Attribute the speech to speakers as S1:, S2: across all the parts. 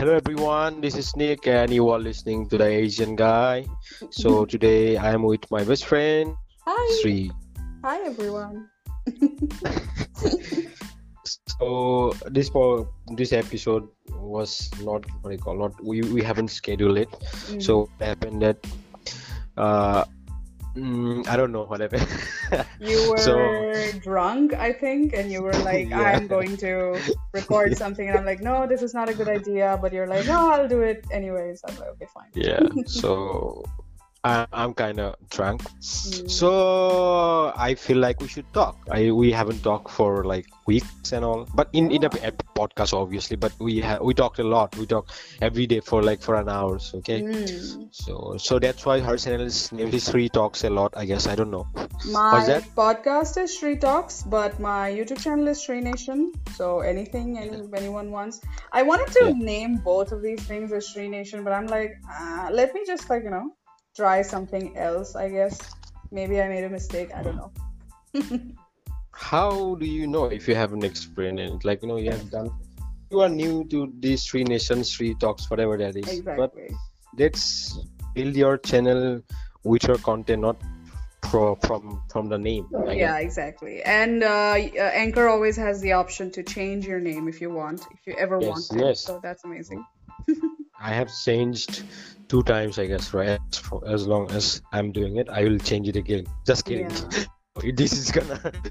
S1: Hello everyone, this is Nick and you are listening to the Asian guy. So today I am with my best friend
S2: Hi.
S1: Sri.
S2: Hi, everyone.
S1: So this for this episode was not what do you call not we, we haven't scheduled it.
S2: Mm.
S1: So happened that uh mm, I don't know what happened.
S2: you were
S1: so
S2: drunk, I think, and you were like,
S1: yeah.
S2: I'm going to record something. And I'm like, no, this is not a good idea. But you're like, no, I'll do it anyways. I'm like, okay, fine.
S1: Yeah, so I, I'm kind of drunk.
S2: Mm.
S1: So I feel like we should talk. I we haven't talked for like weeks and all, but in in a,
S2: Oh.
S1: a podcast obviously. But we ha- we talked a lot. We talk every day for like for an hour. Okay.
S2: Mm.
S1: So so that's why her channel is named is Talks a lot. I guess I don't know.
S2: My podcast is Shri Talks, but my YouTube channel is Shri Nation. So anything any, anyone wants. I wanted to
S1: Yeah.
S2: name both of these things as Shri Nation, but I'm like, uh, let me just like, you know, try something else, I guess. Maybe I made a mistake. I don't know.
S1: How do you know if you haven't experienced it? Like you know you have done. You are new to these three nations, three talks, whatever that is. But
S2: Exactly.
S1: let's build your channel with your content, not pro- from from the name. I
S2: Yeah,
S1: guess.
S2: exactly. And uh, uh, Anchor always has the option to change your name if you want, if you ever want
S1: Yes,
S2: to.
S1: yes.
S2: So that's amazing.
S1: I have changed two times, I guess, right? As, for, as long as I'm doing it, I will change it again. Just kidding.
S2: Yeah.
S1: This is gonna,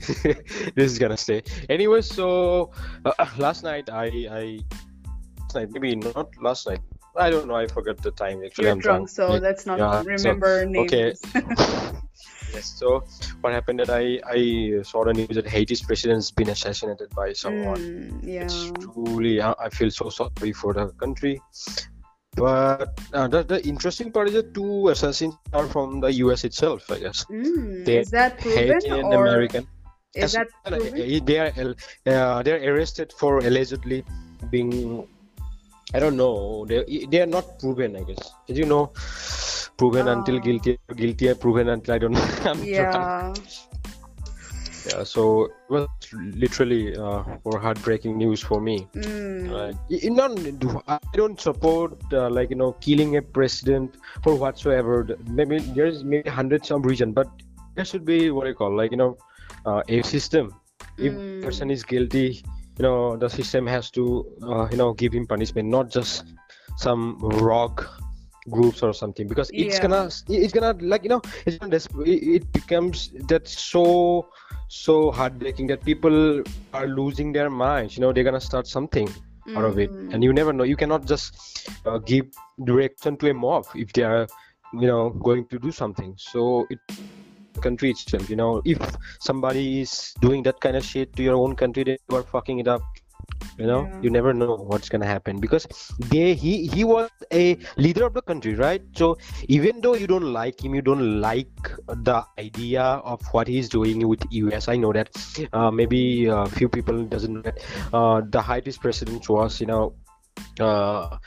S1: this is gonna stay. Anyway, so uh, last night I, I, last night maybe not last night. I don't know. I forgot the time. Actually,
S2: You're
S1: I'm
S2: drunk, so
S1: Yeah,
S2: let's not
S1: yeah, so-
S2: remember names.
S1: okay. Yes. So what happened that I I saw the news that Haiti's president's been assassinated by someone.
S2: Mm, yeah.
S1: It's truly, I, I feel so sorry for the country. But uh, the, the interesting part is that two assassins are from the US itself, I guess.
S2: Mm,
S1: They
S2: is that proven
S1: Haitian
S2: or
S1: American.
S2: is that
S1: Yes, uh,
S2: proven?
S1: They are uh, they're arrested for allegedly being. I don't know. They they are not proven. I guess. Did you know? Proven until
S2: Oh.
S1: guilty. Guilty. Proven until I don't know. I'm drunk.
S2: Yeah.
S1: So it was literally uh, for heartbreaking news for me.
S2: Mm,
S1: Right. Y- y- Not, I don't support uh, like you know killing a president for whatsoever. Maybe there's maybe hundreds of reasons, but there should be what I call like you know uh, a system. If
S2: Mm.
S1: person is guilty, you know the system has to uh, you know give him punishment, not just some rogue groups or something because it's
S2: Yeah.
S1: gonna it's gonna like you know it's gonna it becomes that so so heartbreaking that people are losing their minds you know they're gonna start something out of it
S2: mm.
S1: and you never know you cannot just uh, give direction to a mob if they are you know going to do something so it country itself you know if somebody is doing that kind of shit to your own country they are fucking it up you know
S2: Yeah.
S1: you never know what's gonna happen because they he he was a leader of the country right? So even though you don't like him you don't like the idea of what he's doing with us i know that uh, maybe a few people doesn't know that uh, the highest president was you know uh,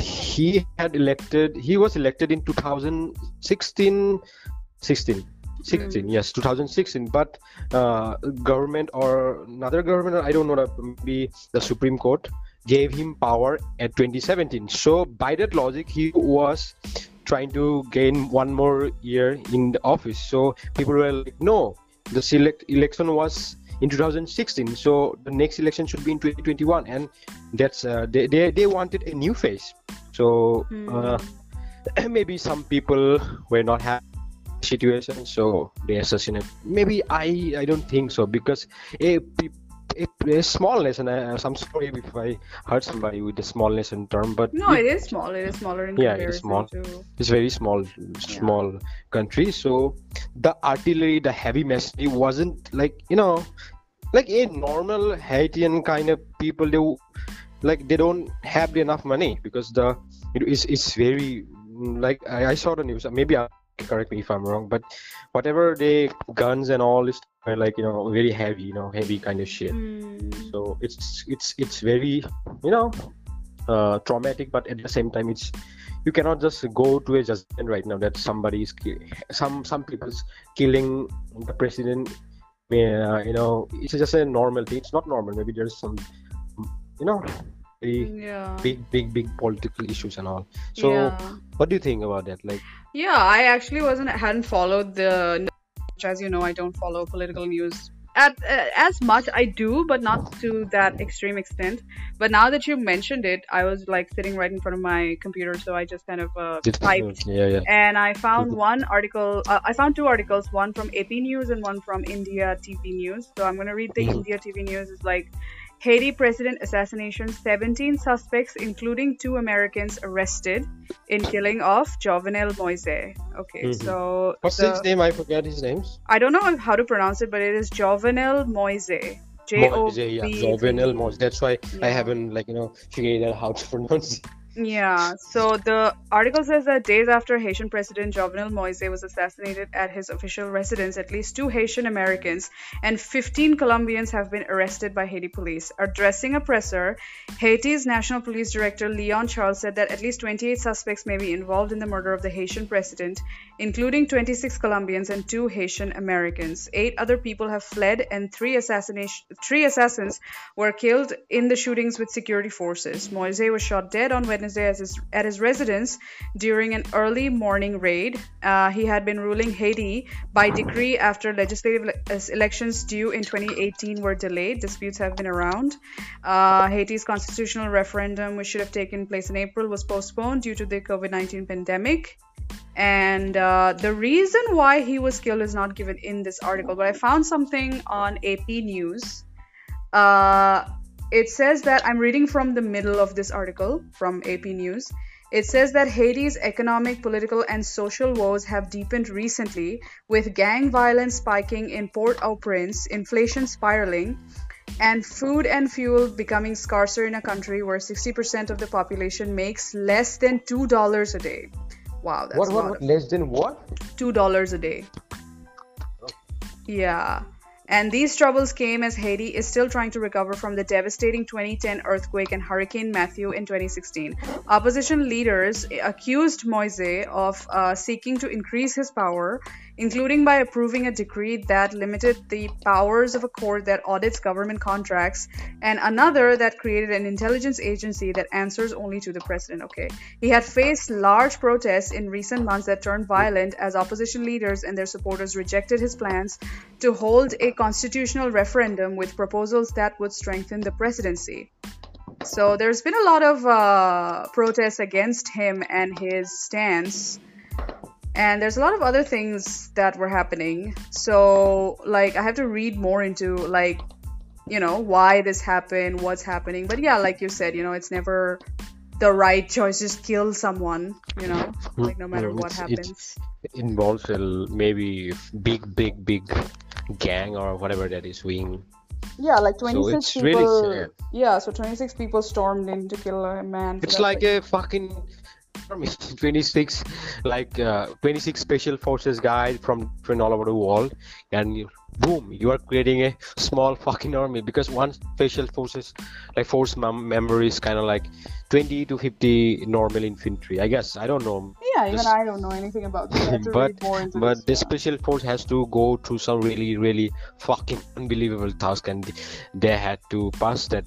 S1: he had elected he was elected in 2016 16 16 yes 2016 but uh, government or another government i don't know maybe the supreme court gave him power at 2017 so by that logic he was trying to gain one more year in the office. So people were like no the select election was in 2016 so the next election should be in 2021 and that's uh, they, they they wanted a new face. So uh,
S2: Mm.
S1: maybe some people were not happy situation so they assassinate maybe i i don't think so because a, a, a smallness and I, i'm sorry if i hurt somebody with the smallness in term but
S2: No, it is small. It is smaller in
S1: Yeah, it is small.
S2: to.
S1: it's very small small country so the artillery the heavy machinery wasn't like you know like a normal haitian kind of people they like they don't have enough money because the it is it's very mm, like I, I saw the news maybe I, correct me if i'm wrong but whatever they guns and all is are like you know very heavy you know heavy kind of shit.
S2: Mm.
S1: so it's it's it's very you know uh, traumatic but at the same time it's you cannot just go to a judgment right now that somebody is some some people's killing the president uh, you know it's just a normal thing. It's not normal. Maybe there's some you know very
S2: Yeah.
S1: big, big, big political issues and all. So,
S2: Yeah.
S1: what do you think about that? Like,
S2: Yeah, I actually wasn't hadn't followed the as you know, I don't follow political news at uh, as much. I do, but not to that extreme extent. But now that you mentioned it, I was like sitting right in front of my computer, so I just kind of uh, typed
S1: yeah, yeah.
S2: and I found one article. Uh, I found two articles, one from AP News and one from India TV News. So I'm gonna read the
S1: Mhm.
S2: India TV News. is like Haiti president assassination: 17 suspects, including two Americans, arrested in killing of Jovenel Moise. Okay,
S1: Mhm.
S2: so
S1: What's
S2: the-
S1: his name? I forget his names.
S2: I don't know how to pronounce it, but it is Jovenel Moise. J O
S1: Moise, yeah, Jovenel Moise. That's why I haven't like you know figured out how to pronounce. it.
S2: Yeah, so the article says that days after Haitian President Jovenel Moise was assassinated at his official residence, at least two Haitian Americans and 15 Colombians have been arrested by Haiti police. Addressing a presser, Haiti's National Police Director Leon Charles said that at least 28 suspects may be involved in the murder of the Haitian president, including 26 Colombians and two Haitian Americans. Eight other people have fled, and three assassination three assassins were killed in the shootings with security forces. Moise was shot dead on Wednesday at his, at his residence during an early morning raid. Uh, he had been ruling Haiti by decree after legislative elections due in 2018 were delayed. Disputes have been around. Uh, Haiti's constitutional referendum, which should have taken place in April, was postponed due to the COVID 19 pandemic. And uh, the reason why he was killed is not given in this article, but I found something on AP News. Uh, it says that I'm reading from the middle of this article from AP News. It says that Haiti's economic, political, and social woes have deepened recently, with gang violence spiking in Port au Prince, inflation spiraling, and food and fuel becoming scarcer in a country where 60% of the population makes less than $2 a day. Wow, that's
S1: what,
S2: a
S1: what,
S2: lot
S1: what?
S2: of
S1: Less than what?
S2: two dollars a day. Oh. Yeah. And these troubles came as Haiti is still trying to recover from the devastating 2010 earthquake and Hurricane Matthew in 2016. Opposition leaders accused Moise of uh, seeking to increase his power, including by approving a decree that limited the powers of a court that audits government contracts, and another that created an intelligence agency that answers only to the president. Okay. He had faced large protests in recent months that turned violent as opposition leaders and their supporters rejected his plans to hold a constitutional referendum with proposals that would strengthen the presidency. So there's been a lot of uh, protests against him and his stance. And there's a lot of other things that were happening. So, like, I have to read more into, like, you know, why this happened, what's happening. But yeah, like you said, you know, it's never the right choice. Just kill someone, you know, like, no matter what
S1: it's- it's-
S2: happens.
S1: involves a maybe big, big, big gang or whatever that is doing.
S2: Yeah, like
S1: So
S2: 26
S1: it's
S2: people.
S1: really sad.
S2: Yeah, so 26 people stormed in to kill a man.
S1: It's
S2: that's
S1: like a fucking army. 26, like uh, 26 special forces guys from different all over the world, and boom, you are creating a small fucking army because one special forces, like force mem- memory is kind of like 20 to 50 normal infantry. I guess I don't know.
S2: Yeah, even
S1: This-
S2: I don't know anything about this. I have to
S1: but
S2: read more into
S1: but
S2: this.
S1: the special force has to go through some really really fucking unbelievable task and they had to pass that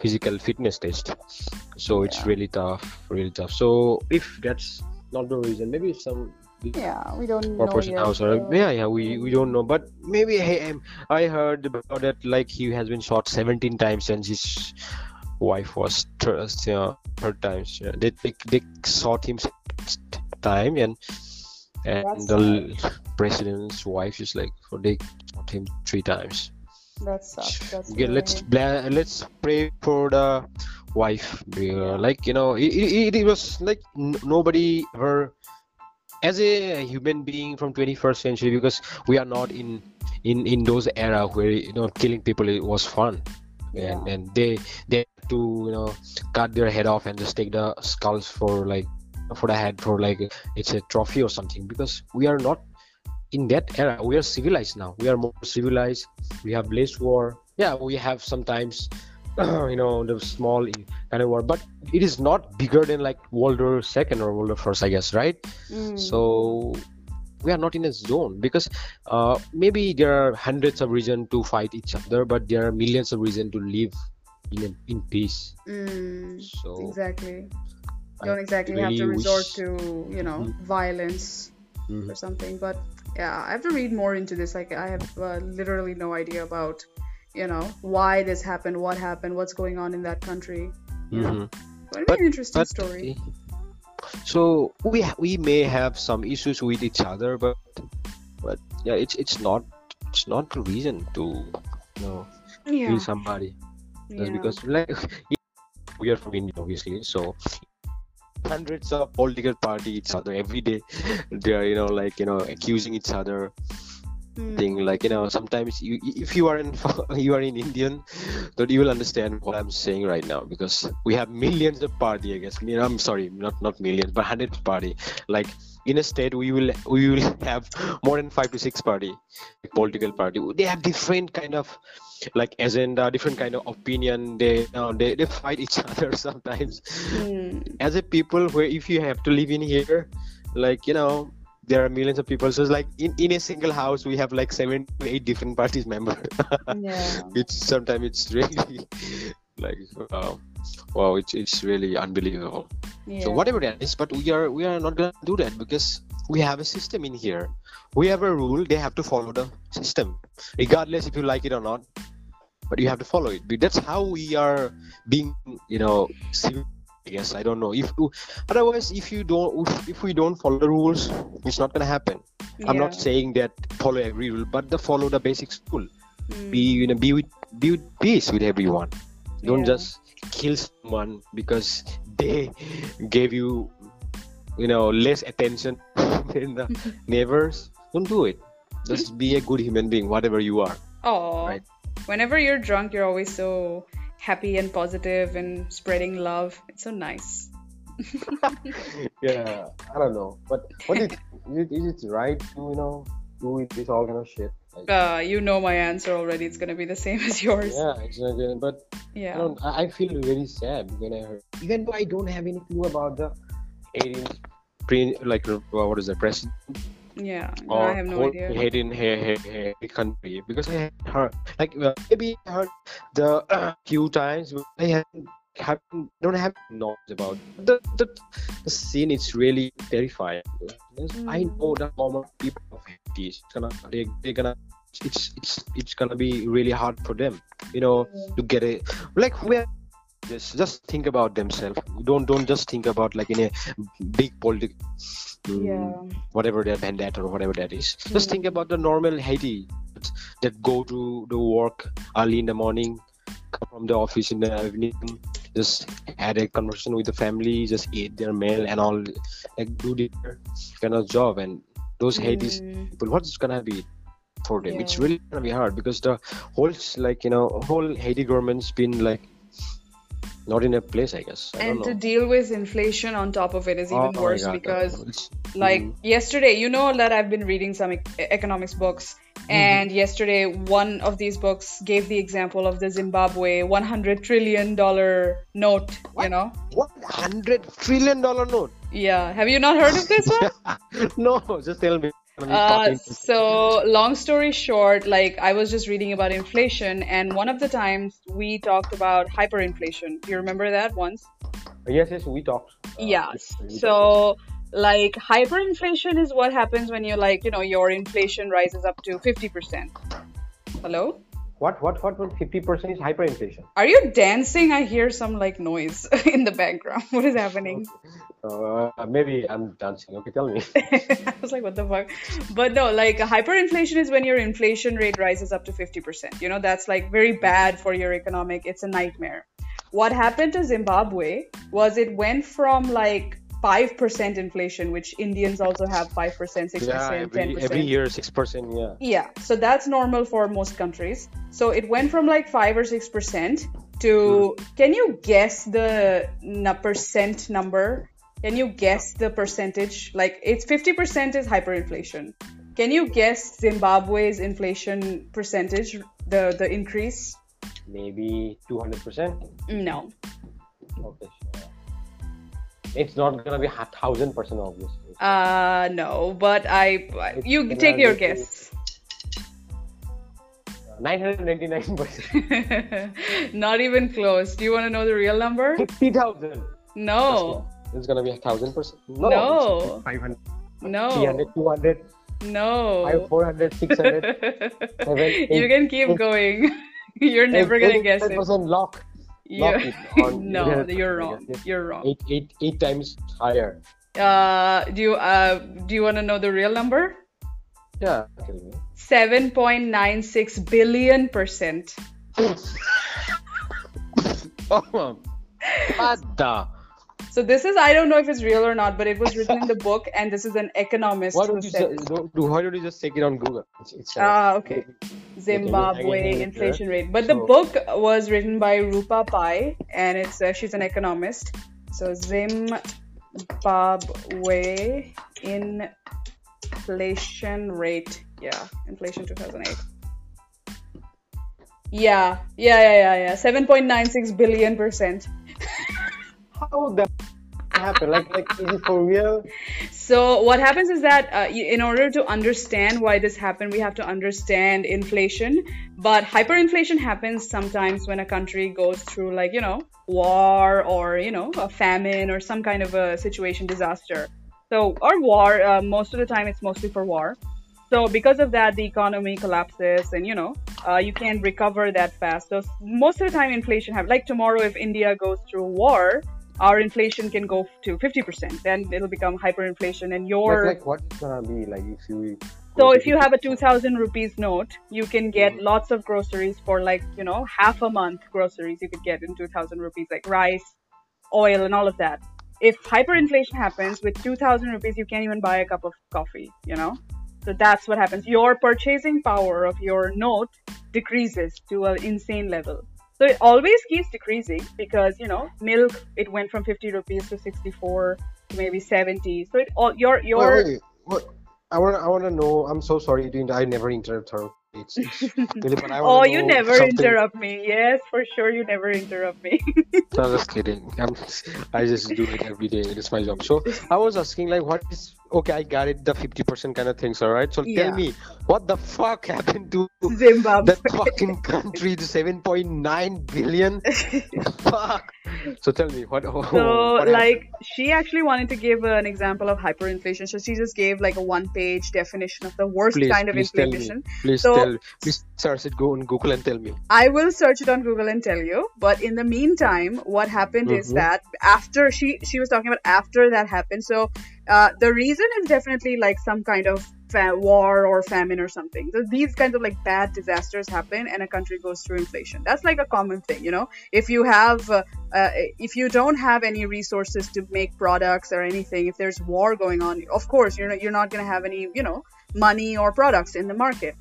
S1: physical fitness test so it's really tough really tough so if that's not the reason maybe some
S2: Yeah, we don't know yet.
S1: house or yeah yeah we we don't know but maybe hey um, i heard about that like he has been shot 17 times since his wife was thir- third times yeah. they, they they shot him time and and
S2: That's
S1: the president's wife is like for they shot him three times.
S2: That's
S1: okay let's bla- let's pray for the wife like you know it, it, it was like n- nobody ever as a human being from 21st century because we are not in in in those era where you know killing people it was fun.
S2: Yeah.
S1: and and they they had to you know cut their head off and just take the skulls for like for the head for like it's a trophy or something because we are not in that era. We are civilized now. We are more civilized. We have less war. Yeah we have sometimes you know the small kind of war but it is not bigger than like world war second or world war first i guess right
S2: Mm.
S1: so we are not in a zone because uh, maybe there are hundreds of reasons to fight each other but there are millions of reasons to live in in peace.
S2: Mm,
S1: So
S2: exactly.
S1: I
S2: Don't exactly have to resort
S1: wish.
S2: to, you know,
S1: Mhm.
S2: violence
S1: Mhm.
S2: or something. But yeah, I have to read more into this. Like, I have uh, literally no idea about, you know, why this happened, what happened, what's going on in that country. You know,
S1: Mhm.
S2: but it'd
S1: But
S2: be an interesting
S1: but
S2: story.
S1: so we we may have some issues with each other, but but yeah, it's it's not it's not the reason to you know
S2: Yeah,
S1: kill somebody. That's
S2: yeah.
S1: because like we are from India, obviously, so hundreds of political party each other every day. They are you know like you know accusing each other. Thing
S2: Mm,
S1: like you know sometimes you if you are in you are in indian then you will understand what i'm saying right now because we have millions of party i guess. I'm sorry not not millions but hundreds of party. Like in a state we will we will have more than five to six party political party. They have different kind of like agenda different kind of opinion. They you know, they, they fight each other sometimes.
S2: Mm,
S1: as a people where if you have to live in here like you know there are millions of people. So it's like in, in a single house we have like seven to eight different parties member.
S2: Yeah.
S1: it's sometimes it's really like wow, wow it's, it's really unbelievable.
S2: Yeah.
S1: so whatever that is but we are we are not gonna do that because we have a system in here. We have a rule they have to follow the system regardless if you like it or not but you have to follow it. That's how we are being you know civil guess i don't know. If otherwise if you don't if, we don't follow the rules it's not gonna happen. I'm not saying that follow every rule but the follow the basic rule
S2: Mm,
S1: be you know be with be with peace with everyone. Don't
S2: yeah.
S1: just kill someone because they gave you you know less attention than the neighbors. Don't do it. Just be a good human being whatever you are.
S2: Oh.
S1: Right.
S2: Whenever you're drunk, you're always so happy and positive and spreading love. It's so nice.
S1: yeah i don't know but what is, is it right to you know do this all kind of shit like,
S2: Uh, you know my answer already. It's gonna be the same as yours.
S1: yeah it's not but I
S2: Yeah.
S1: don't. I I feel very sad when I heard. Even though I don't have any clue about the aliens, pre like uh, what is the president
S2: Yeah. No,
S1: or
S2: I have no idea.
S1: Haitian ha- ha- ha- country because I heard like well, maybe I heard the uh, few times but I haven't, haven't don't have knowledge about the the, the scene. It's really terrifying. Because I
S2: Mm.
S1: know the common people of Haiti. It's gonna they they're gonna it's it's it's gonna be really hard for them. You know to get it like where just just think about themselves don't don't just think about like in a big political
S2: Yeah.
S1: whatever their vendetta or whatever that is just
S2: Mm.
S1: think about the normal haiti that go to the work early in the morning come from the office in the evening just had a conversation with the family just eat their meal and all like do their kind of job and those haitis
S2: Mm,
S1: people what's gonna be for them it's
S2: Yeah.
S1: really gonna be hard because the whole like you know whole haiti government's been like not in a place i guess. I
S2: And to deal with inflation on top of it is even
S1: Oh
S2: worse
S1: God,
S2: because like
S1: Mhm.
S2: yesterday you know that i've been reading some e- economics books.
S1: Mm-hmm.
S2: and yesterday one of these books gave the example of the zimbabwe 100 trillion dollar note you know?
S1: Hundred trillion dollar note?
S2: Yeah. Have you not heard of this one?
S1: No just tell me
S2: Uh, so long story short, like I was just reading about inflation, and one of the times we talked about hyperinflation. You remember that once?
S1: yes yes we talked Uh,
S2: yes.
S1: we talked.
S2: So like hyperinflation is what happens when you like you know your inflation rises up to fifty percent. Hello?
S1: What what what what 50% is hyperinflation
S2: Are you dancing? I hear some like noise in the background. What is happening?
S1: uh, maybe i'm dancing okay tell me
S2: I was like, what the fuck? But no, like hyperinflation is when your inflation rate rises up to 50%. You know, that's like very bad for your economic. It's a nightmare. What happened to Zimbabwe was it went from like 5% inflation, which Indians also have 5%, 6%,
S1: yeah every,
S2: 10%.
S1: every year 6% yeah
S2: Yeah, so that's normal for most countries. So it went from like 5 or 6% to hmm. can you guess the percent number? Can you guess the percentage? Like it's 50% is hyperinflation. Can you guess Zimbabwe's inflation percentage, the the increase?
S1: maybe 200%
S2: No.
S1: okay. It's not gonna be a thousand percent obviously
S2: Uh no, but I you take your guess.
S1: 999%.
S2: Not even close. Do you want to know the real number?
S1: 50,000.
S2: No.
S1: It's gonna be a thousand percent. No.
S2: No.
S1: 500,
S2: No.
S1: 300, 200,
S2: No.
S1: 500, 400, 600. seven,
S2: you can keep
S1: eight,
S2: going. You're never gonna guess it.
S1: 10% lock.
S2: You-
S1: lock it on-
S2: no, you're wrong. You're wrong.
S1: Eight, eight, eight times higher.
S2: Uh, do you uh do you want to know the real number?
S1: Yeah.
S2: Seven point nine six billion percent.
S1: Oh, what the?
S2: So this is I don't know if it's real or not, but it was written in the book, and this is an economist
S1: Why
S2: who
S1: don't you just, why don't you just take it on Google? It's, it's, uh,
S2: Ah, okay. Zimbabwe inflation rate. But the book was written by Roopa Pai, and it's uh, she's an economist. So Zimbabwe inflation rate. Yeah, inflation 2008. Yeah, yeah, yeah, yeah, yeah. 7.96 billion percent.
S1: How that happen? Like, like, is it for real?
S2: So what happens is that uh, in order to understand why this happened, we have to understand inflation. But hyperinflation happens sometimes when a country goes through like you know war or you know a famine or some kind of a situation disaster. So or war. Uh, most of the time, it's mostly for war. So because of that, the economy collapses, and you know uh, you can't recover that fast. So most of the time, inflation happens. Like tomorrow, if India goes through war, our inflation can go to 50%. Then it'll become hyperinflation, and your
S1: Like, like, what is gonna be like if you?
S2: so if you have a 2000 rupees note, you can get mm-hmm. lots of groceries for like, you know, half a month groceries you could get in 2000 rupees, like rice, oil, and all of that. If hyperinflation happens with 2000 rupees, you can't even buy a cup of coffee, you know? So that's what happens. Your purchasing power of your note decreases to an insane level. So it always keeps decreasing because, you know, milk, it went from 50 rupees to 64 to maybe 70. So it all, your, your,
S1: Wait, wait, what? I want. I want to know. I'm so sorry. To inter- I never interrupt her. It's, it's really,
S2: Oh, you never
S1: something-
S2: interrupt me. Yes, for sure, you never interrupt me.
S1: No, just kidding. I'm, I just do it every day. It's my job. So I was asking, like, what is okay? I got it, the fifty percent kind of things. All right. So
S2: Yeah.
S1: tell me, what the fuck happened to
S2: Zimbabwe.
S1: that fucking country? The seven point nine billion. fuck. So tell me, what?
S2: So,
S1: what happened?
S2: like, she actually wanted to give an example of hyperinflation. So she just gave like a one-page definition of the worst
S1: please,
S2: kind of
S1: please tell
S2: inflation.
S1: me. Please
S2: So-
S1: tell. Please search it. Go on Google and tell me.
S2: I will search it on Google and tell you. But in the meantime, what happened is
S1: Mhm.
S2: that after she she was talking about after that happened. So uh, the reason is definitely like some kind of fa- war or famine or something. So these kinds of like bad disasters happen, and a country goes through inflation. That's like a common thing, you know. If you have uh, uh, if you don't have any resources to make products or anything, if there's war going on, of course you're not, you're not to have any you know money or products in the market.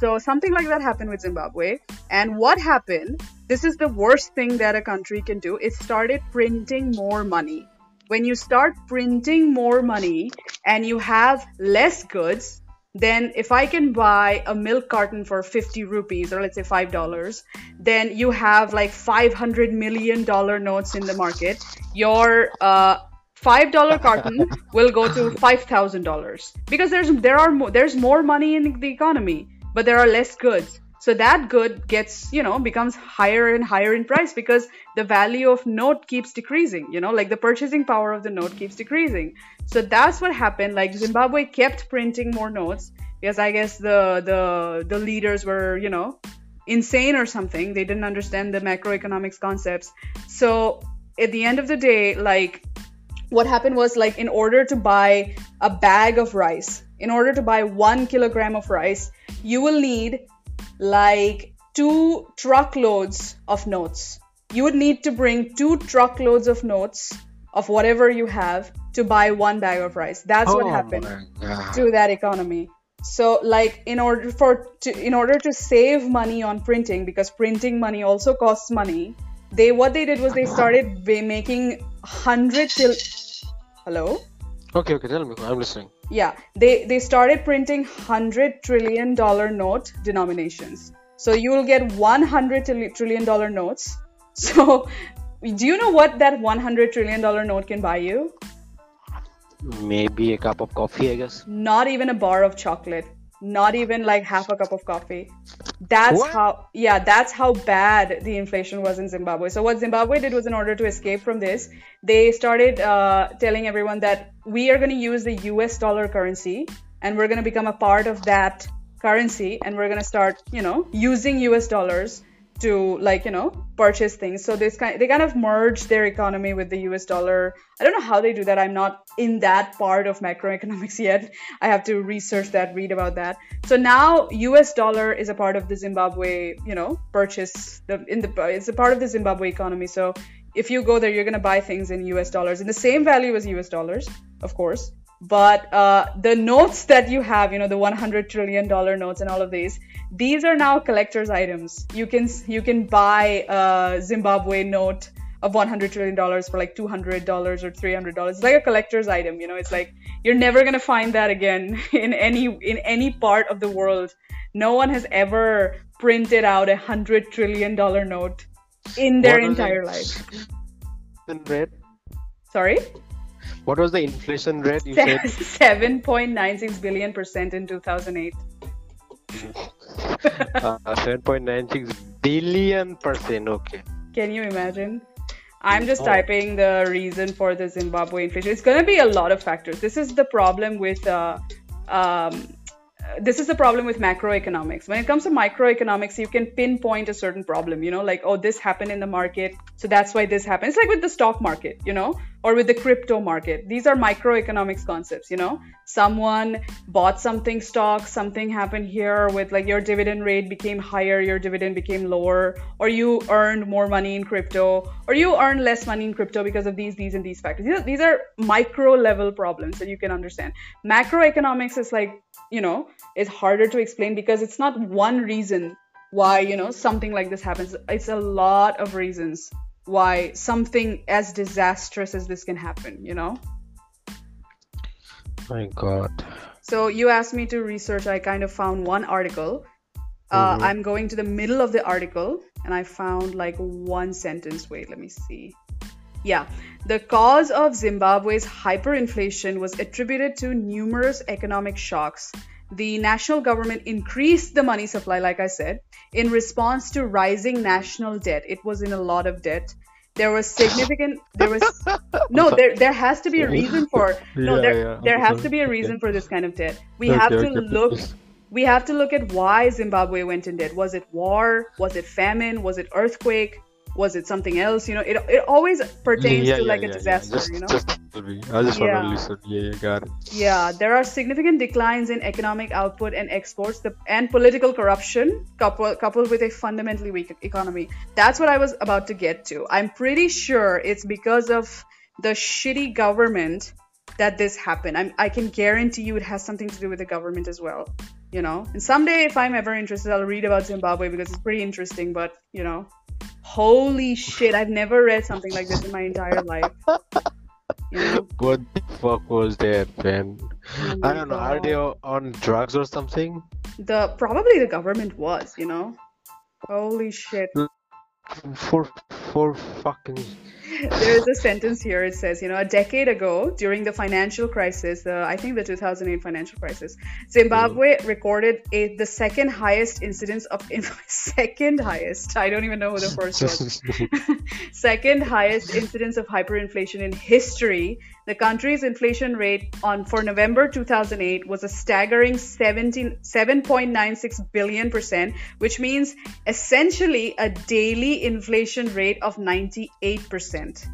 S2: So something like that happened with Zimbabwe. And what happened? This is the worst thing that a country can do. It started printing more money. When you start printing more money and you have less goods, then if I can buy a milk carton for 50 rupees or let's say $5, then you have like 500 million dollar notes in the market. Your uh, five dollar carton will go to five thousand dollars because there's there are mo- there's more money in the economy, but there are less goods. So that good gets you know becomes higher and higher in price because the value of note keeps decreasing. You know, like the purchasing power of the note keeps decreasing. So that's what happened. Like Zimbabwe kept printing more notes because I guess the the the leaders were you know insane or something. They didn't understand the macroeconomics concepts. So at the end of the day, like what happened was like in order to buy a bag of rice, in order to buy one kilogram of rice, you will need like two truckloads of notes. You would need to bring two truckloads of notes of whatever you have to buy one bag of rice. That's what
S1: Oh
S2: happened to that economy so like in order for to, in order to save money on printing because printing money also costs money they what they did was they started making 100 till hello
S1: Okay, okay. Tell me. I'm listening.
S2: Yeah they they started printing 100 trillion dollar note denominations. So you will get 100 trillion dollar notes. So do you know what that 100 trillion dollar note can buy you?
S1: Maybe a cup of coffee, I guess.
S2: not even a bar of chocolate not even like half a cup of coffee. That's
S1: What?
S2: how, yeah, that's how bad the inflation was in Zimbabwe. So, what Zimbabwe did was, in order to escape from this, they started uh, telling everyone that we are going to use the US dollar currency and we're going to become a part of that currency and we're going to start, you know, using US dollars to like you know purchase things. So this kind they kind of merge their economy with the US dollar. I don't know how they do that. I'm not in that part of macroeconomics yet. I have to research that read about that. So now US dollar is a part of the Zimbabwe you know purchase the in the it's a part of the Zimbabwe economy. So if you go there you're going to buy things in US dollars in the same value as US dollars of course but uh, the notes that you have you know the 100 trillion dollar notes and all of these these are now collector's items. You can you can buy a zimbabwe note of 100 trillion dollars for like 200 dollars or 300 dollars. It's like a collector's item you know it's like you're never going to find that again in any in any part of the world. No one has ever printed out a 100 trillion dollar note in their entire life.
S1: Inflation rate?
S2: sorry
S1: What was the inflation rate? You said
S2: 7.96 billion percent in 2008
S1: uh, 7.96 billion percent. Okay.
S2: Can you imagine? I'm just
S1: Oh.
S2: typing the reason for the Zimbabwe inflation. It's going to be a lot of factors. This is the problem with uh, um, this is the problem with macroeconomics. When it comes to microeconomics, you can pinpoint a certain problem, you know, like, oh, this happened in the market, so that's why this happened. It's like with the stock market, you know, or with the crypto market. These are microeconomics concepts, you know. Someone bought something stock, something happened here with like your dividend rate became higher, your dividend became lower, or you earned more money in crypto, or you earned less money in crypto because of these, these, and these factors. These are, these are micro level problems that you can understand. Macroeconomics is like, you know, is harder to explain because it's not one reason why, you know, something like this happens. It's a lot of reasons why something as disastrous as this can happen, you know?
S1: My God.
S2: So you asked me to research. I kind of found one article. Uh,
S1: Mhm.
S2: I'm going to the middle of the article and I found like one sentence. Wait, let me see. Yeah, the cause of Zimbabwe's hyperinflation was attributed to numerous economic shocks. The national government increased the money supply, like I said, in response to rising national debt. It was in a lot of debt. There was significant. There was no. There there has to be a reason for no.
S1: Yeah,
S2: There
S1: yeah,
S2: there has to be a reason for this kind of debt. We
S1: Okay,
S2: have to
S1: okay,
S2: look
S1: please.
S2: we have to look at why Zimbabwe went in debt. Was it war? Was it famine? Was it earthquake? Was it something else? You know, it, it always pertains
S1: yeah,
S2: to
S1: yeah,
S2: like
S1: yeah,
S2: a disaster,
S1: Just,
S2: you know?
S1: just. I just
S2: Yeah.
S1: want to listen. Yeah, yeah, got it.
S2: Yeah, there are significant declines in economic output and exports the, and political corruption coupled, coupled with a fundamentally weak economy. That's what I was about to get to. I'm pretty sure it's because of the shitty government that this happened. I'm, I can guarantee you it has something to do with the government as well. You know, and someday if I'm ever interested, I'll read about Zimbabwe because it's pretty interesting. But you know, holy shit, I've never read something like this in my entire life. You know?
S1: What the fuck was that, man?
S2: Oh
S1: I don't know. Are they on drugs or something?
S2: the probably the government was you know holy shit
S1: For for fucking.
S2: There is a sentence here it says you know a decade ago during the financial crisis the i think the 2008 financial crisis zimbabwe mm-hmm. recorded a the second highest incidence of second highest i don't even know who the first was second highest incidence of hyperinflation in history. The country's inflation rate on for November 2008 was a staggering 17, 7.96 billion percent, which means essentially a daily inflation rate of 98 percent.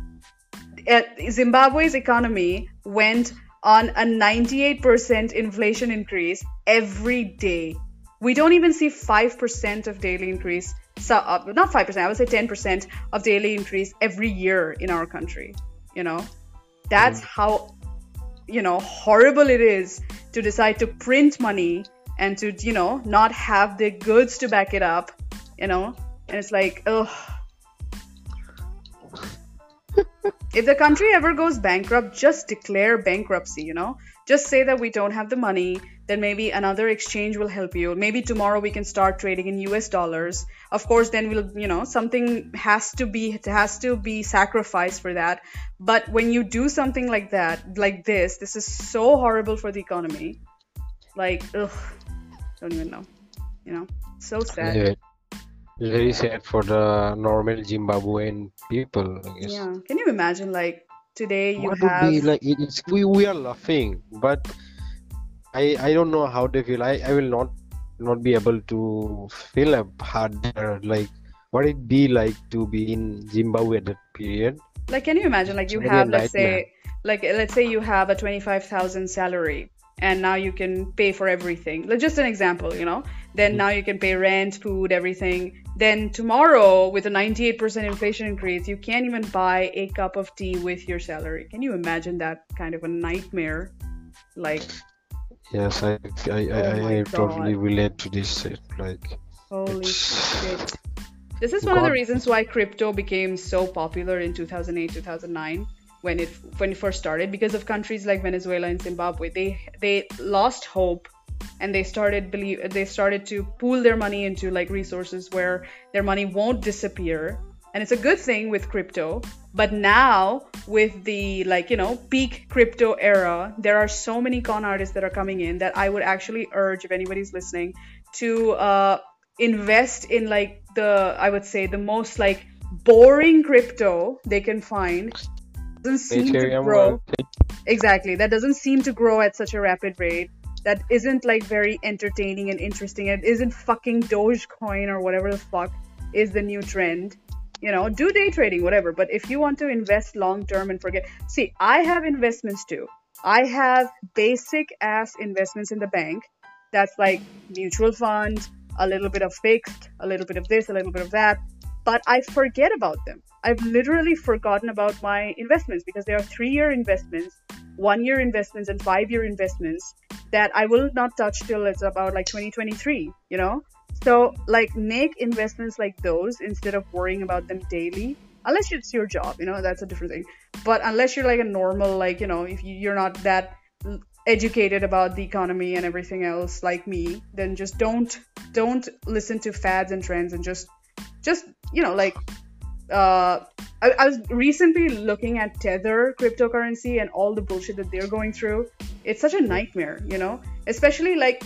S2: Zimbabwe's economy went on a 98% inflation increase every day. We don't even see 5% of daily increase, so, uh, not 5%, I would say 10% of daily increase every year in our country. You know, that's mm. how, you know, horrible it is to decide to print money and to, you know, not have the goods to back it up, you know, and it's like, ugh. if the country ever goes bankrupt, just declare bankruptcy, you know? Just say that we don't have the money, then maybe another exchange will help you. Maybe tomorrow we can start trading in US dollars. Of course, then we'll, you know, something has to be has to be sacrificed for that. But when you do something like that, like this, this is so horrible for the economy. Like, ugh. don't even know. You know, so sad.
S1: Yeah. Very sad for the normal Zimbabwean people, I guess.
S2: Yeah. Can you imagine like today you
S1: What
S2: have
S1: be like? It's we we are laughing, but I I don't know how they feel. I I will not not be able to feel a harder like what it be like to be in Zimbabwe at that period.
S2: like can you imagine like you have let's say like let's say you have a 25,000 salary and now you can pay for everything. Like just an example, you know. Then
S1: Mm.
S2: now you can pay rent, food, everything. Then tomorrow with a 98% inflation increase, you can't even buy a cup of tea with your salary. Can you imagine that kind of a nightmare? Like
S1: Yes, I I I,
S2: Oh my
S1: I totally relate to this. Like
S2: holy shit. This is one of the reasons why crypto became so popular in 2008, 2009 when it when it first started because of countries like Venezuela and Zimbabwe. They they lost hope and they started believe they started to pool their money into like resources where their money won't disappear. And it's a good thing with crypto, but now with the like, you know, peak crypto era, there are so many con artists that are coming in that I would actually urge if anybody's listening to uh invest in like the I would say the most like boring crypto they can find. Doesn't seem to grow exactly. That doesn't seem to grow at such a rapid rate. That isn't like very entertaining and interesting. It isn't fucking Dogecoin or whatever the fuck is the new trend. You know, do day trading, whatever. But if you want to invest long term and forget, see, I have investments too. I have basic ass investments in the bank. That's like mutual fund, a little bit of fixed, a little bit of this, a little bit of that. But I forget about them. I've literally forgotten about my investments because they are three year investments, one year investments, and five year investments that I will not touch till it's about like 2023, you know? So, like, make investments like those instead of worrying about them daily. Unless it's your job, you know, that's a different thing. But unless you're like a normal, like, you know, if you- you're not that educated about the economy and everything else like me, then just don't don't listen to fads and trends and just just you know like uh I, I was recently looking at tether cryptocurrency and all the bullshit that they're going through it's such a nightmare you know especially like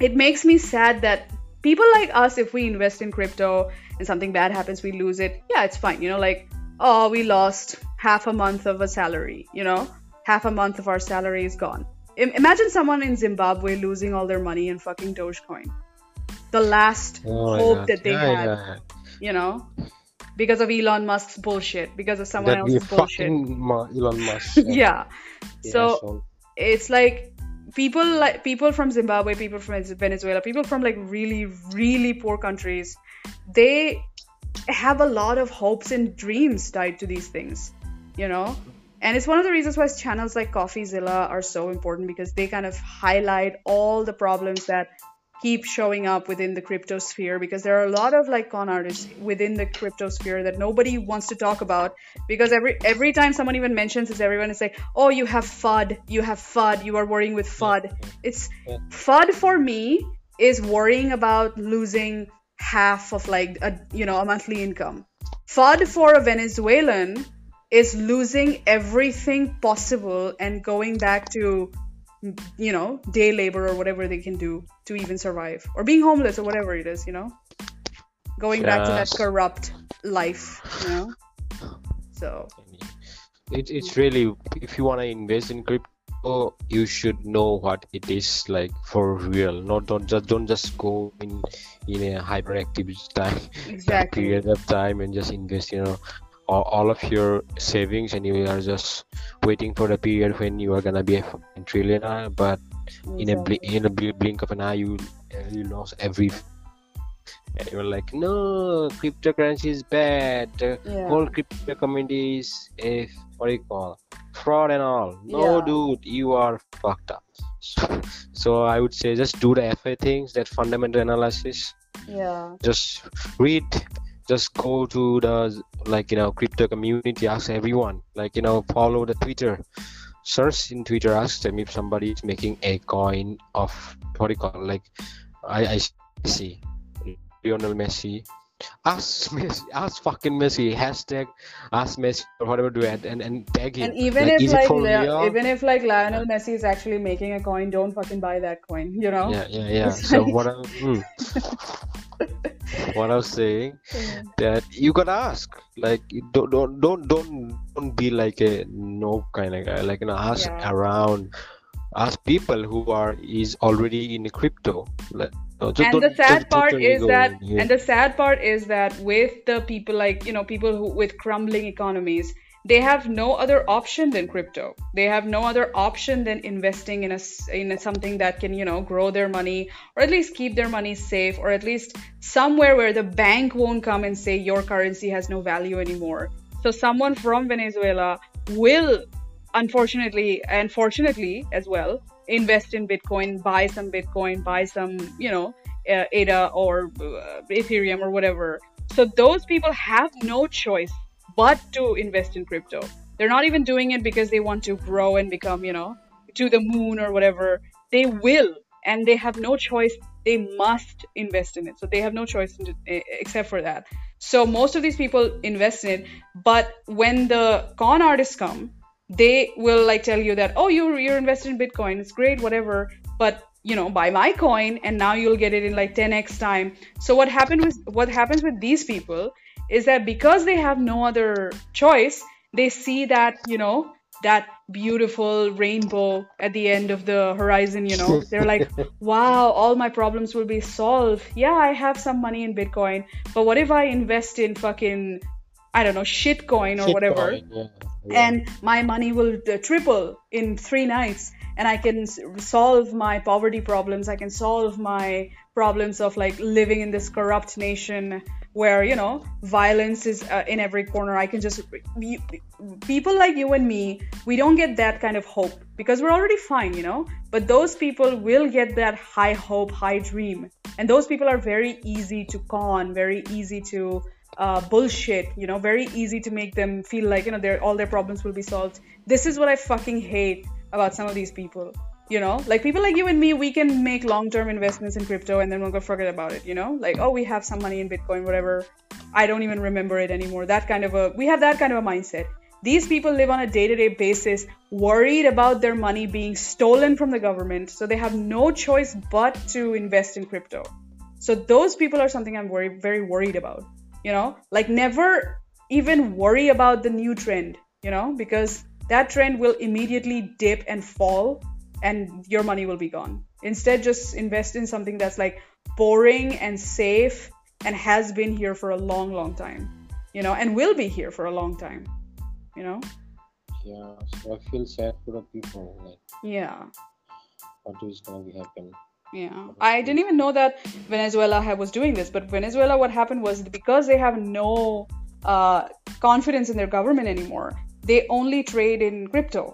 S2: it makes me sad that people like us if we invest in crypto and something bad happens we lose it. Yeah it's fine you know like oh we lost half a month of a salary you know? Half a month of our salary is gone. Im- imagine someone in zimbabwe losing all their money in fucking dogecoin. The last
S1: Oh
S2: hope
S1: God.
S2: that they
S1: Yeah,
S2: had
S1: yeah.
S2: you know? Because of elon musk's bullshit because of someone
S1: That
S2: else's bullshit.
S1: fucking Ma- Elon Musk.
S2: yeah.
S1: Yeah,
S2: so it's like people like people from Zimbabwe, people from Venezuela, people from like really really poor countries, they have a lot of hopes and dreams tied to these things, you know. And it's one of the reasons why channels like CoffeeZilla are so important because they kind of highlight all the problems that keep showing up within the crypto sphere because there are a lot of like con artists within the crypto sphere that nobody wants to talk about because every every time someone even mentions this everyone is like oh you have fud you have fud you are worrying with fud it's fud for me is worrying about losing half of like a you know a monthly income. Fud for a venezuelan is losing everything possible and going back to you know day labor or whatever they can do to even survive. Or being homeless or whatever it is you know? Going back to that corrupt life you know? So.
S1: It, it's really if you want to invest in crypto, you should know what it is like for real. Not don't just don't just go in in a hyperactive time
S2: exactly.
S1: period of time and just invest. You know, all, of your savings and you are just waiting for the period when you are gonna be a trillionaire. But in a bli- in a blink of an eye, you you lost every. And you're like, no, cryptocurrency is bad. The
S2: Yeah.
S1: whole crypto community is a what do you call fraud and all. No,
S2: Yeah.
S1: dude, you are fucked up. So, so I would say just do the FA things, that fundamental analysis.
S2: yeah
S1: Just read. Just go to the like you know crypto community. Ask everyone. Like you know follow the Twitter. Search in Twitter. Ask them if somebody is making a coin of you like I I see Lionel Messi ask Messi, ask fucking Messi, hashtag ask Messi or whatever do it and, and tag him.
S2: And even
S1: Like,
S2: if like Le- even if like Lionel Messi is actually making a coin, don't fucking buy that coin. You know.
S1: Yeah, yeah, yeah. So what I, hmm. What I was saying that you gotta ask, like don't don't don't don't don't be like a no kind of guy. Like you know, ask
S2: Yeah.
S1: around, ask people who are is already in crypto. Like, no, just
S2: and the sad part is that and the sad part is that with the people like you know people who with crumbling economies they have no other option than crypto. They have no other option than investing in a in something that can you know grow their money or at least keep their money safe or at least somewhere where the bank won't come and say your currency has no value anymore. So someone from venezuela will unfortunately and fortunately as well invest in bitcoin buy some bitcoin buy some you know uh, ada or uh, ethereum or whatever. So those people have no choice but to invest in crypto. They're not even doing it because they want to grow and become you know to the moon or whatever. They will and they have no choice. They must invest in it. So they have no choice it, eh, except for that. So most of these people invest in it but when the con artists come they will like tell you that oh you're you're invested in bitcoin. It's great whatever but you know buy my coin and now you'll get it in like 10x time. So what happened with what happens with these people is that because they have no other choice they see that you know that beautiful rainbow at the end of the horizon you know. They're like wow all my problems will be solved. Yeah i have some money in bitcoin but what if i invest in fucking i don't know shitcoin or whatever?
S1: Shitcoin, yeah, yeah.
S2: and my money will uh, triple in three nights and i can solve my poverty problems. I can solve my problems of like living in this corrupt nation where you know violence is uh, in every corner. I can just people like you and me we don't get that kind of hope because we're already fine you know? But those people will get that high hope high dream. And those people are very easy to con very easy to uh, bullshit you know? Very easy to make them feel like you know their all their problems will be solved. This is what i fucking hate about some of these people you know? Like people like you and me we can make long-term investments in crypto and then we'll go forget about it you know? Like oh we have some money in bitcoin whatever. I don't even remember it anymore. That kind of a we have that kind of a mindset. These people live on a day-to-day basis worried about their money being stolen from the government so they have no choice but to invest in crypto. So those people are something i'm very very worried about you know? Like never even worry about the new trend you know? Because that trend will immediately dip and fall and your money will be gone. Instead just invest in something that's like boring and safe and has been here for a long long time you know and will be here for a long time you know?
S1: Yeah so i feel sad for the people like
S2: yeah.
S1: what is gonna be happen
S2: Yeah, I didn't even know that Venezuela was doing this, but Venezuela, what happened was because they have no uh, confidence in their government anymore, they only trade in crypto.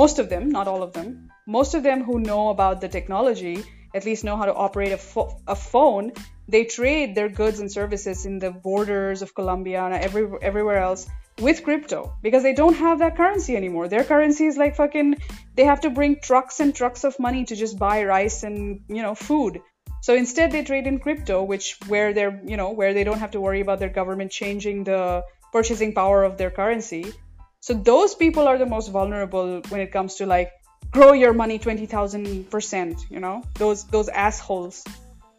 S2: Most of them, not all of them, most of them who know about the technology, at least know how to operate a, pho- a phone, they trade their goods and services in the borders of Colombia and every, everywhere else with crypto because they don't have that currency anymore. Their currency is like fucking they have to bring trucks and trucks of money to just buy rice and you know food. So instead they trade in crypto which where they're you know where they don't have to worry about their government changing the purchasing power of their currency. So those people are the most vulnerable when it comes to like grow your money 20,000%, you know? Those those assholes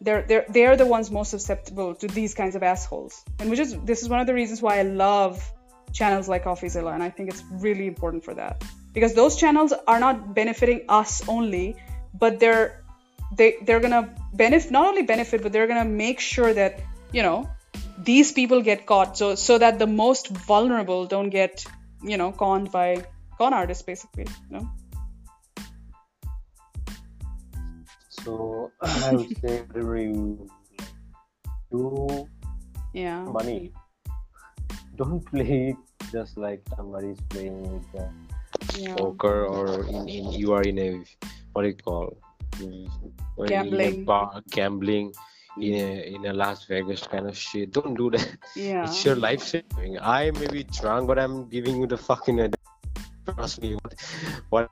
S2: they're they're they're the ones most susceptible to these kinds of assholes. And which is this is one of the reasons why i love channels like coffeezilla and i think it's really important for that. Because those channels are not benefiting us only but they're they they're gonna benefit not only benefit but they're gonna make sure that you know these people get caught so so that the most vulnerable don't get you know conned by con artists basically you know
S1: so i would say whatever you do
S2: yeah
S1: money don't play it just like somebody's playing with the
S2: yeah
S1: poker or in, in you are in a what do you call or in a
S2: Gambling.
S1: bar, gambling in a in a Las Vegas kind of shit. Don't do that.
S2: yeah
S1: It's your life saving. I may be drunk, but I'm giving you the fucking trust me. What, what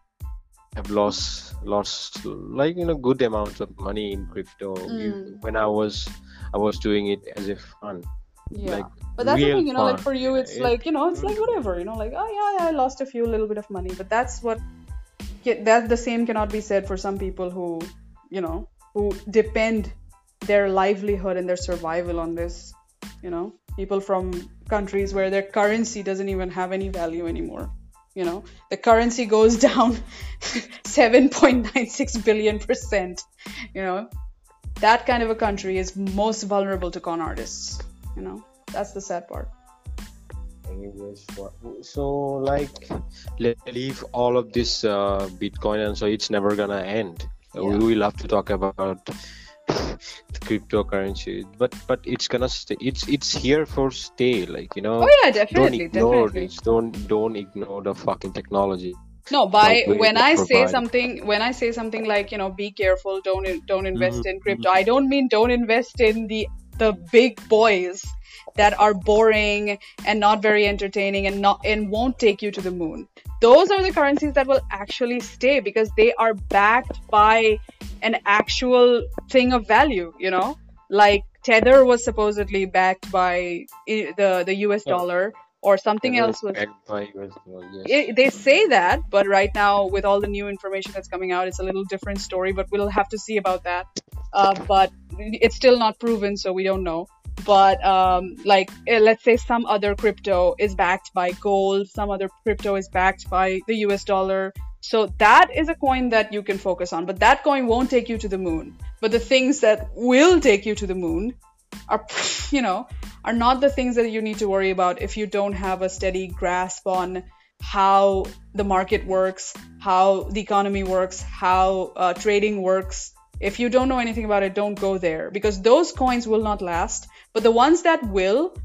S1: I've lost lost like you know good amounts of money in crypto
S2: Mm.
S1: when I was I was doing it as a fun.
S2: Yeah.
S1: like
S2: But that's the thing, you know, like for you, it's
S1: It-
S2: like, you know, it's like whatever, you know, like, oh yeah, yeah, I lost a few little bit of money. But that's what, that the same cannot be said for some people who, you know, who depend their livelihood and their survival on this, you know, people from countries where their currency doesn't even have any value anymore. You know, the currency goes down 7.96 billion percent. You know, that kind of a country is most vulnerable to con artists. You know, that's the sad part.
S1: So like leave all of this uh, Bitcoin and so it's never gonna end.
S2: Yeah.
S1: We will have to talk about the cryptocurrency, but but it's gonna stay. It's it's here for stay. Like you know,
S2: Oh yeah,
S1: don't ignore
S2: definitely.
S1: this. Don't don't ignore the fucking technology.
S2: No, by when I say something, when I say something like you know, be careful, don't don't invest
S1: Mhm,
S2: in crypto. I don't mean don't invest in the the big boys that are boring and not very entertaining and not and won't take you to the moon. Those are the currencies that will actually stay because they are backed by an actual thing of value. You know, like Tether was supposedly backed by the the U.S. Dollar or something
S1: Never
S2: else was
S1: backed by US dollar, yes.
S2: it, they say that, but right now, with all the new information that's coming out, it's a little different story. But we'll have to see about that. Uh, but it's still not proven, so we don't know. But um, like, eh, let's say some other crypto is backed by gold, some other crypto is backed by the U.S. dollar. So that is a coin that you can focus on. But that coin won't take you to the moon. But the things that will take you to the moon are, you know, are not the things that you need to worry about if you don't have a steady grasp on how the market works, how the economy works, how uh, trading works. If you don't know anything about it, don't go there because those coins will not last. But the ones that will,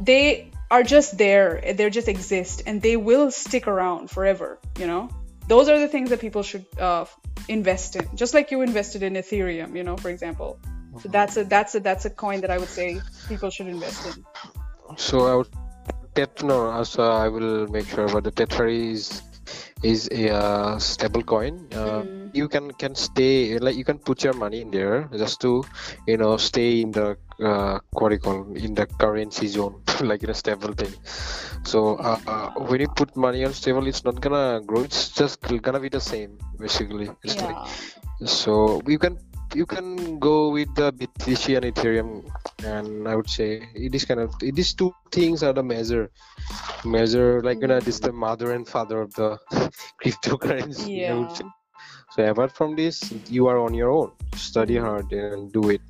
S2: they are just there. They just exist and they will stick around forever. You know, those are the things that people should uh, invest in. Just like you invested in Ethereum, you know, for example. So that's a that's a that's a coin that I would say people should invest in.
S1: So I would Tet no, also I will make sure. But the Tether is is a uh, stable coin. Uh,
S2: Mm.
S1: You can can stay like you can put your money in there just to you know stay in the uh, what do you call in the currency zone like in a stable thing. So uh, uh, when you put money on stable, it's not gonna grow. It's just gonna be the same basically. It's like
S2: Yeah.
S1: so you can you can go with the BTC and Ethereum, and I would say it is kind of these two things are the measure, measure like you know this is the mother and father of the cryptocurrency.
S2: Yeah.
S1: So apart from this, you are on your own. Study hard and do it.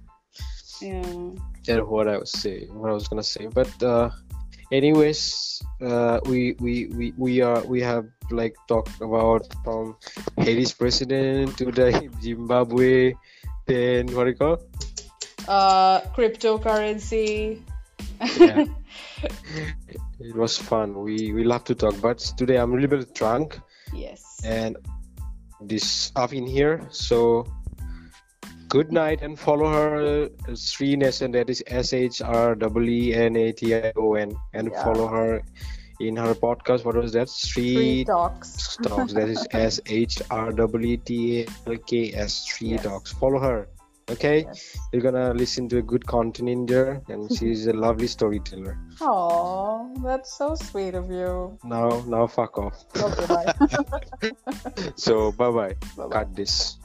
S2: Yeah.
S1: That's what I was saying. What I was gonna say, but uh, anyways, uh, we we we we are we have like talked about from Haiti's president to the Zimbabwe, then what do you call?
S2: Uh, cryptocurrency.
S1: Yeah. It was fun. We we love to talk, but today I'm a little bit drunk
S2: yes.
S1: and this stuff in here. So good night and follow her Sri Nason. That is S H R W E N A T I O N and
S2: Yeah.
S1: follow her in her podcast. What was that? Street,
S2: talks.
S1: Talks. That is S H R W T A L K S. Street
S2: Yes.
S1: Talks. Follow her. Okay,
S2: Yes.
S1: you're gonna listen to a good content in there, and she's a lovely storyteller.
S2: Oh, that's so sweet of you.
S1: Now, now, fuck off.
S2: Okay, bye.
S1: So, bye bye.
S2: Bye-bye.
S1: Cut this.